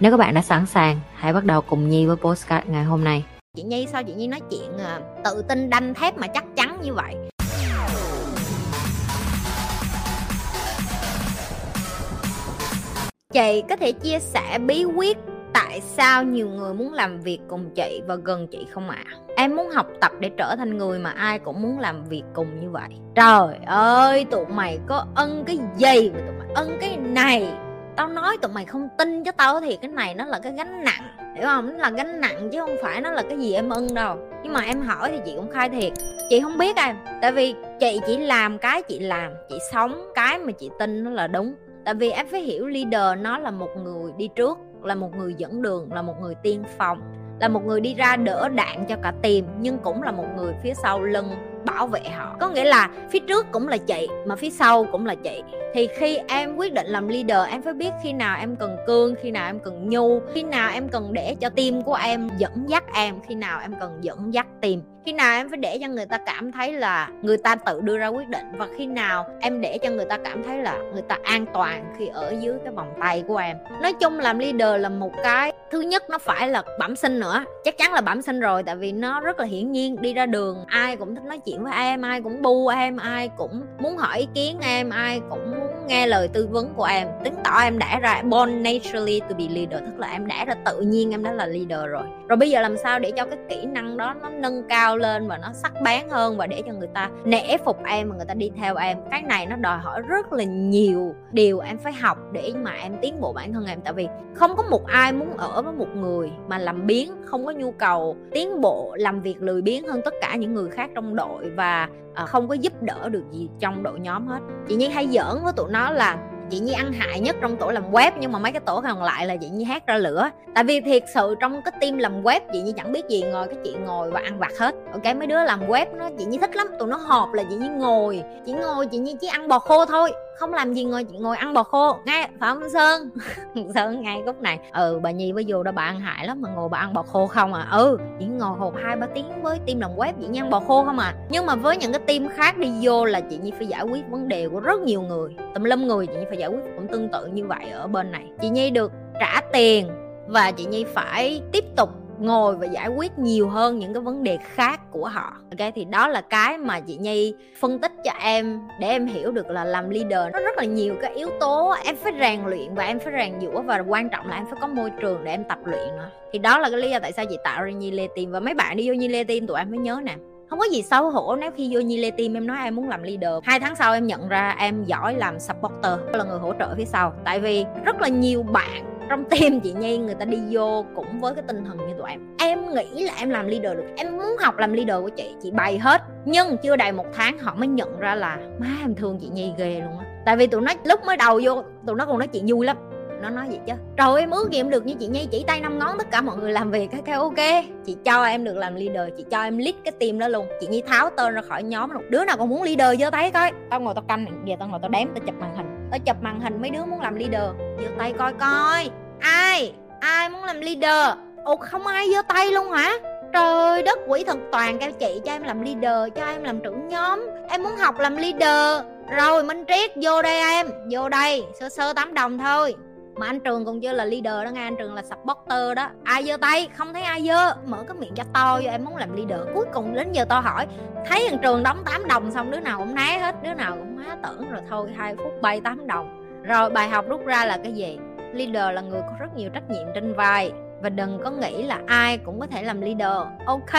Nếu các bạn đã sẵn sàng, hãy bắt đầu cùng Nhi với postcard ngày hôm nay. chị nhi sao chị nhi nói chuyện à, tự tin đanh thép mà chắc chắn như vậy chị có thể chia sẻ bí quyết tại sao nhiều người muốn làm việc cùng chị và gần chị không ạ à? em muốn học tập để trở thành người mà ai cũng muốn làm việc cùng như vậy trời ơi tụi mày có ân cái gì mà tụi mày ân cái này tao nói tụi mày không tin cho tao thì cái này nó là cái gánh nặng, hiểu không? Nó là gánh nặng chứ không phải nó là cái gì em ưng đâu. Nhưng mà em hỏi thì chị cũng khai thiệt. Chị không biết em, tại vì chị chỉ làm cái chị làm, chị sống cái mà chị tin nó là đúng. Tại vì em phải hiểu leader nó là một người đi trước, là một người dẫn đường, là một người tiên phong, là một người đi ra đỡ đạn cho cả team, nhưng cũng là một người phía sau lưng bảo vệ họ. Có nghĩa là phía trước cũng là chị mà phía sau cũng là chị. Thì khi em quyết định làm leader, em phải biết khi nào em cần cương, khi nào em cần nhu, khi nào em cần để cho team của em dẫn dắt em, khi nào em cần dẫn dắt team khi nào em phải để cho người ta cảm thấy là người ta tự đưa ra quyết định và khi nào em để cho người ta cảm thấy là người ta an toàn khi ở dưới cái vòng tay của em? Nói chung làm leader là một cái, thứ nhất nó phải là bẩm sinh nữa. Chắc chắn là bẩm sinh rồi, tại vì nó rất là hiển nhiên, đi ra đường ai cũng thích nói chuyện với em, ai cũng bu em, ai cũng muốn hỏi ý kiến em, ai cũng muốn nghe lời tư vấn của em. Tính tỏ em đã ra, born naturally to be leader, tức là em đã ra tự nhiên em đã là leader rồi rồi bây giờ làm sao để cho cái kỹ năng đó nó nâng cao lên và nó sắc bén hơn và để cho người ta nể phục em và người ta đi theo em? Cái này nó đòi hỏi rất là nhiều điều em phải học để mà em tiến bộ bản thân em. Tại vì không có một ai muốn ở với một người mà làm biến, không có nhu cầu tiến bộ, làm việc lười biếng hơn tất cả những người khác trong đội và à, không có giúp đỡ được gì trong đội nhóm hết. Chị nhiên hay giỡn với tụi nó là chị nhi ăn hại nhất trong tổ làm web, nhưng mà mấy cái tổ còn lại là chị nhi hát ra lửa. Tại vì thiệt sự trong cái team làm web, chị nhi chẳng biết gì, ngồi cái chị ngồi và ăn vặt hết. Ok, mấy đứa làm web nó, chị nhi thích lắm, tụi nó họp là chị nhi ngồi. Chị ngồi, chị nhi chỉ ăn bò khô thôi không làm gì ngồi chị ngồi ăn bò khô nghe phải không, sơn? Sơn ngay lúc này. Ừ bà nhi với vô đó bà ăn hại lắm mà ngồi bà ăn bò khô không à. Ừ chỉ ngồi hộp hai, ba tiếng với tim làm web chị nhi ăn bò khô không à. Nhưng mà với những cái tim khác đi vô là chị nhi phải giải quyết vấn đề của rất nhiều người. Tùm lum người chị nhi phải giải quyết cũng tương tự như vậy ở bên này. Chị nhi được trả tiền và chị nhi phải tiếp tục ngồi và giải quyết nhiều hơn những cái vấn đề khác của họ. Ok, thì đó là cái mà chị nhi phân tích cho em để em hiểu được là làm leader nó rất là nhiều cái yếu tố. Em phải rèn luyện và em phải rèn giũa và quan trọng là em phải có môi trường để em tập luyện nữa. Thì đó là cái lý do tại sao chị tạo ra nhi lê team và mấy bạn đi vô nhi lê team tụi em mới nhớ nè không có gì xấu hổ, nếu khi vô Nhi Lê Team em nói em muốn làm leader, hai tháng sau em nhận ra em giỏi làm supporter là người hỗ trợ phía sau. Tại vì rất là nhiều bạn trong team chị Nhi, người ta đi vô cũng với cái tinh thần như tụi em. Em nghĩ là em làm leader được, em muốn học làm leader của chị chị bày hết. Nhưng chưa đầy một tháng, họ mới nhận ra là má em thương chị Nhi ghê luôn á. Tại vì tụi nó lúc mới đầu vô, tụi nó còn nói chuyện vui lắm nó nói vậy chứ? Trời em ước gì em được như chị nhi chỉ tay năm ngón tất cả mọi người làm việc cái kêu ok, chị cho em được làm leader, chị cho em lead cái team đó luôn. Chị nhi tháo tên ra khỏi nhóm luôn. Đứa nào còn muốn leader giơ tay coi. Tao ngồi tao canh giờ tao ngồi tao đếm, tao chụp màn hình. Tao chụp màn hình mấy đứa muốn làm leader. Giơ tay coi coi. Ai? Ai muốn làm leader? Ồ không ai giơ tay luôn hả? Trời đất, quỷ thần toàn kêu chị cho em làm leader, cho em làm trưởng nhóm. Em muốn học làm leader. Rồi, minh triết, vô đây em. Vô đây, sơ sơ tám đồng thôi mà anh trường còn chưa là leader đó nghe, anh trường là supporter đó. Ai giơ tay? Không thấy ai giơ mở cái miệng cho to vô, em muốn làm leader. Cuối cùng đến giờ to hỏi, thấy thằng trường đóng 8 đồng xong đứa nào cũng né hết, đứa nào cũng má tưởng rồi thôi, hai phút bay 8 đồng. Rồi bài học rút ra là cái gì? Leader là người có rất nhiều trách nhiệm trên vai và đừng có nghĩ là ai cũng có thể làm leader. Ok,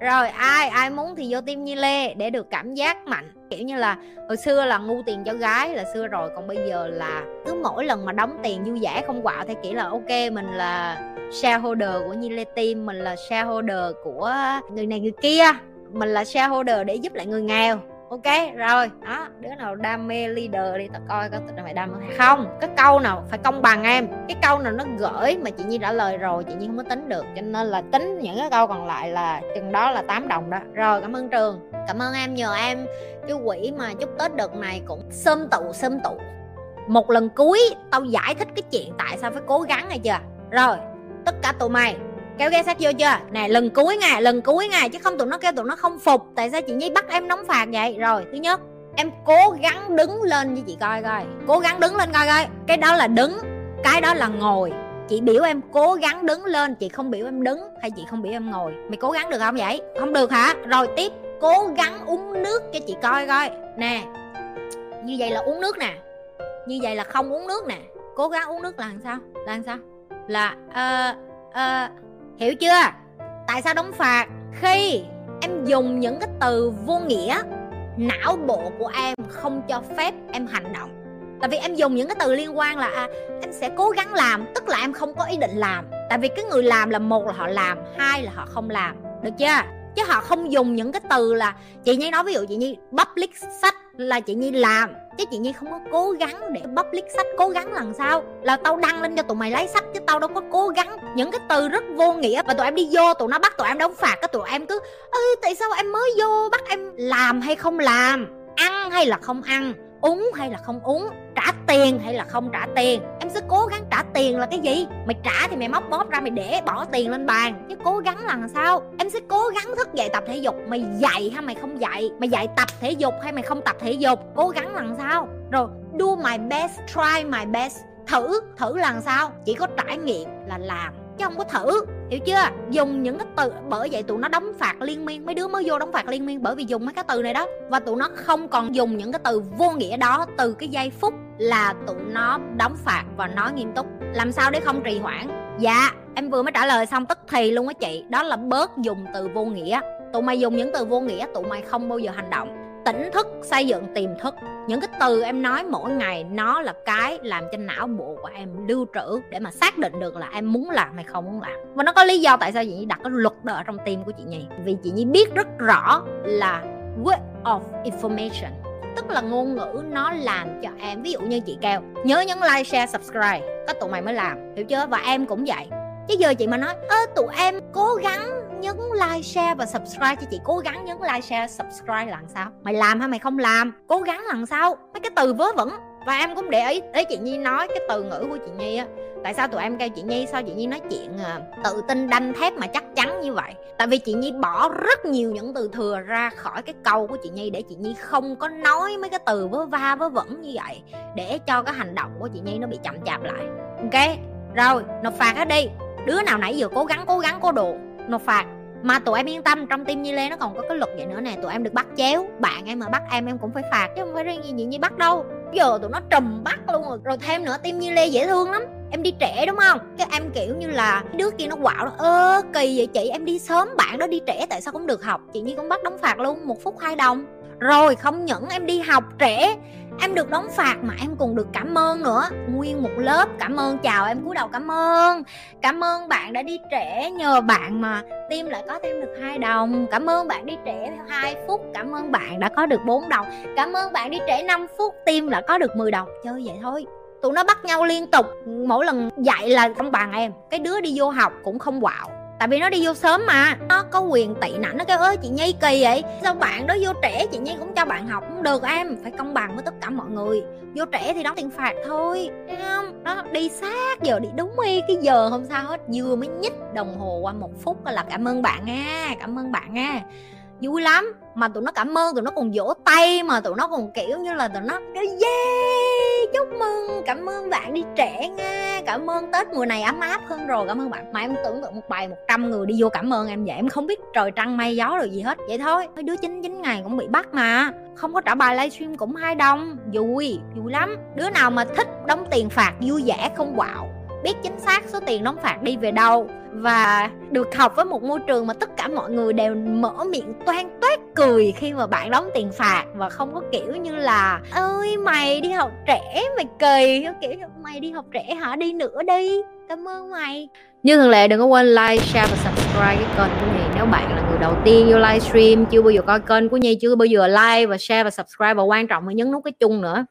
rồi ai ai muốn thì vô team như lê để được cảm giác mạnh. Kiểu như là, hồi xưa là ngu tiền cho gái, là xưa rồi, còn bây giờ là cứ mỗi lần mà đóng tiền vui vẻ không quạo theo kiểu là, ok, mình là shareholder của như lê team, mình là shareholder của người này người kia, mình là shareholder để giúp lại người nghèo ok, rồi. Đó, đứa nào đam mê leader đi, tao coi có tụi mày đam mê hay không. Cái câu nào phải công bằng em. Cái câu nào nó gửi mà chị nhi trả lời rồi, chị nhi không có tính được. Cho nên là tính những cái câu còn lại là chừng đó là 8 đồng đó. Rồi, cảm ơn trường. Cảm ơn em, nhờ em. Cái quỹ mà chúc tết đợt này cũng sơm tụ sơm tụ. Một lần cuối, tao giải thích cái chuyện tại sao phải cố gắng hay chưa? Rồi, tất cả tụi mày kéo ghe sách vô chưa? Nè lần cuối ngày lần cuối ngày chứ không tụi nó kêu tụi nó không phục. Tại sao chị nhi bắt em đóng phạt vậy? Rồi thứ nhất em cố gắng đứng lên với chị coi coi. Cố gắng đứng lên coi coi. Cái đó là đứng cái đó là ngồi. Chị biểu em cố gắng đứng lên chị không biểu em đứng hay chị không biểu em ngồi. Mày cố gắng được không vậy? Không được hả? Rồi tiếp cố gắng uống nước cho chị coi coi. Nè như vậy là uống nước nè. Như vậy là không uống nước nè. Cố gắng uống nước là làm sao? Là làm sao? Là uh, uh, hiểu chưa? Tại sao đóng phạt khi em dùng những cái từ vô nghĩa não bộ của em không cho phép em hành động? Tại vì em dùng những cái từ liên quan là à, em sẽ cố gắng làm tức là em không có ý định làm. Tại vì cái người làm là một là họ làm hai là họ không làm. Được chưa? Chứ họ không dùng những cái từ là chị nhi nói ví dụ chị nhi public sách là chị nhi làm chứ chị nhi không có cố gắng để public sách, cố gắng làm sao? Là tao đăng lên cho tụi mày lấy sách chứ tao đâu có cố gắng. Những cái từ rất vô nghĩa và tụi em đi vô, tụi nó bắt tụi em đóng phạt, cái tụi em cứ ư tại sao em mới vô, bắt em làm hay không làm? Ăn hay là không ăn? Uống hay là không uống? Trả tiền hay là không trả tiền? Em sẽ cố gắng trả tiền là cái gì? Mày trả thì mày móc bóp ra mày để bỏ tiền lên bàn. Chứ cố gắng là sao? Em sẽ cố gắng thức dậy tập thể dục. Mày dạy hay mày không dạy? Mày dạy tập thể dục hay mày không tập thể dục? Cố gắng là sao? Rồi, do my best, try my best. Thử thử là sao? Chỉ có trải nghiệm là làm, chứ không có thử hiểu chưa? Dùng những cái từ, bởi vậy tụi nó đóng phạt liên miên. Mấy đứa mới vô đóng phạt liên miên bởi vì dùng mấy cái từ này đó. Và tụi nó không còn dùng những cái từ vô nghĩa đó từ cái giây phút là tụi nó đóng phạt và nói nghiêm túc. Làm sao để không trì hoãn? Dạ em vừa mới trả lời xong tức thì luôn á chị. Đó là bớt dùng từ vô nghĩa. Tụi mày dùng những từ vô nghĩa, tụi mày không bao giờ hành động tỉnh thức, xây dựng tiềm thức. Những cái từ em nói mỗi ngày, nó là cái làm cho não bộ của em lưu trữ để mà xác định được là em muốn làm hay không muốn làm. Và nó có lý do tại sao chị nhi đặt cái luật đó ở trong tim của chị nhi. Vì chị nhi biết rất rõ là web of information, tức là ngôn ngữ nó làm cho em, ví dụ như chị kêu, nhớ nhấn like, share, subscribe. Có tụi mày mới làm, hiểu chưa? Và em cũng vậy. Chứ giờ chị mà nói, ơ, tụi em cố gắng nhấn like share và subscribe cho chị. Cố gắng nhấn like share subscribe là sao? Mày làm hay mày không làm. Cố gắng là sao? Mấy cái từ vớ vẩn. Và em cũng để ý để chị nhi nói cái từ ngữ của chị nhi á. Tại sao tụi em kêu chị nhi? Sao chị nhi nói chuyện à, tự tin đanh thép mà chắc chắn như vậy? Tại vì chị nhi bỏ rất nhiều những từ thừa ra khỏi cái câu của chị nhi để chị nhi không có nói mấy cái từ vớ va vớ vẩn như vậy để cho cái hành động của chị nhi nó bị chậm chạp lại. Ok? Rồi nộp phạt hết đi. Đứa nào nãy giờ cố gắng cố gắng cố đồ nộp phạt. Mà tụi em yên tâm, trong tim Nhi Lê nó còn có cái luật vậy nữa nè, tụi em được bắt chéo, bạn em mà bắt em em cũng phải phạt chứ không phải riêng gì gì như bắt đâu. Giờ tụi nó trùm bắt luôn rồi rồi thêm nữa tim Nhi Lê dễ thương lắm. Em đi trễ đúng không? Cái em kiểu như là đứa kia nó quạo ơ, kỳ vậy chị, em đi sớm, bạn đó đi trễ, tại sao cũng được học? Chị Nhi cũng bắt đóng phạt luôn, một phút hai đồng rồi, không những em đi học trễ, em được đóng phạt mà em còn được cảm ơn nữa. Nguyên một lớp, cảm ơn, chào em, cúi đầu cảm ơn. Cảm ơn bạn đã đi trễ, nhờ bạn mà tim lại có thêm được hai đồng. Cảm ơn bạn đi trễ theo 2 phút, cảm ơn bạn đã có được 4 đồng. Cảm ơn bạn đi trễ 5 phút tim lại có được 10 đồng. Chơi vậy thôi. Tụi nó bắt nhau liên tục, mỗi lần dạy là công bằng em, cái đứa đi vô học cũng không quạo tại vì nó đi vô sớm mà. Nó có quyền tị nạnh nó kêu ơi chị nhi kỳ vậy? Sao bạn đó vô trễ, chị nhi cũng cho bạn học cũng được, em phải công bằng với tất cả mọi người. Vô trễ thì đóng tiền phạt thôi, thấy không? Nó đi sát giờ, đi đúng y cái giờ hôm sao hết. Vừa mới nhích đồng hồ qua một phút là cảm ơn bạn nha, cảm ơn bạn nha. Vui lắm mà tụi nó cảm ơn, tụi nó còn vỗ tay mà tụi nó còn, kiểu như là, tụi nó kêu yeah chúc mừng! Cảm ơn bạn đi trẻ nha! Cảm ơn tết mùa này ấm áp hơn rồi. Cảm ơn bạn. Mà em tưởng tượng một bài 100 người đi vô cảm ơn em vậy. Em không biết trời trăng mây gió rồi gì hết. Vậy thôi. Mấy đứa chín chín ngày cũng bị bắt mà. Không có trả bài livestream cũng hai đồng vui. Vui lắm. Đứa nào mà thích đóng tiền phạt vui vẻ không quạo biết chính xác số tiền đóng phạt đi về đâu. Và được học với một môi trường mà tất cả mọi người đều mở miệng toan toét cười khi mà bạn đóng tiền phạt. Và không có kiểu như là, ơi, mày đi học trễ, mày kỳ. Kiểu mày đi học trễ hả? Đi nữa đi. Cảm ơn mày. Như thường lệ, đừng có quên like, share và subscribe cái kênh của Nhi nếu bạn là người đầu tiên vô livestream, chưa bao giờ coi kênh của Nhi, chưa bao giờ like và share và subscribe. Và quan trọng là nhấn nút cái chung nữa.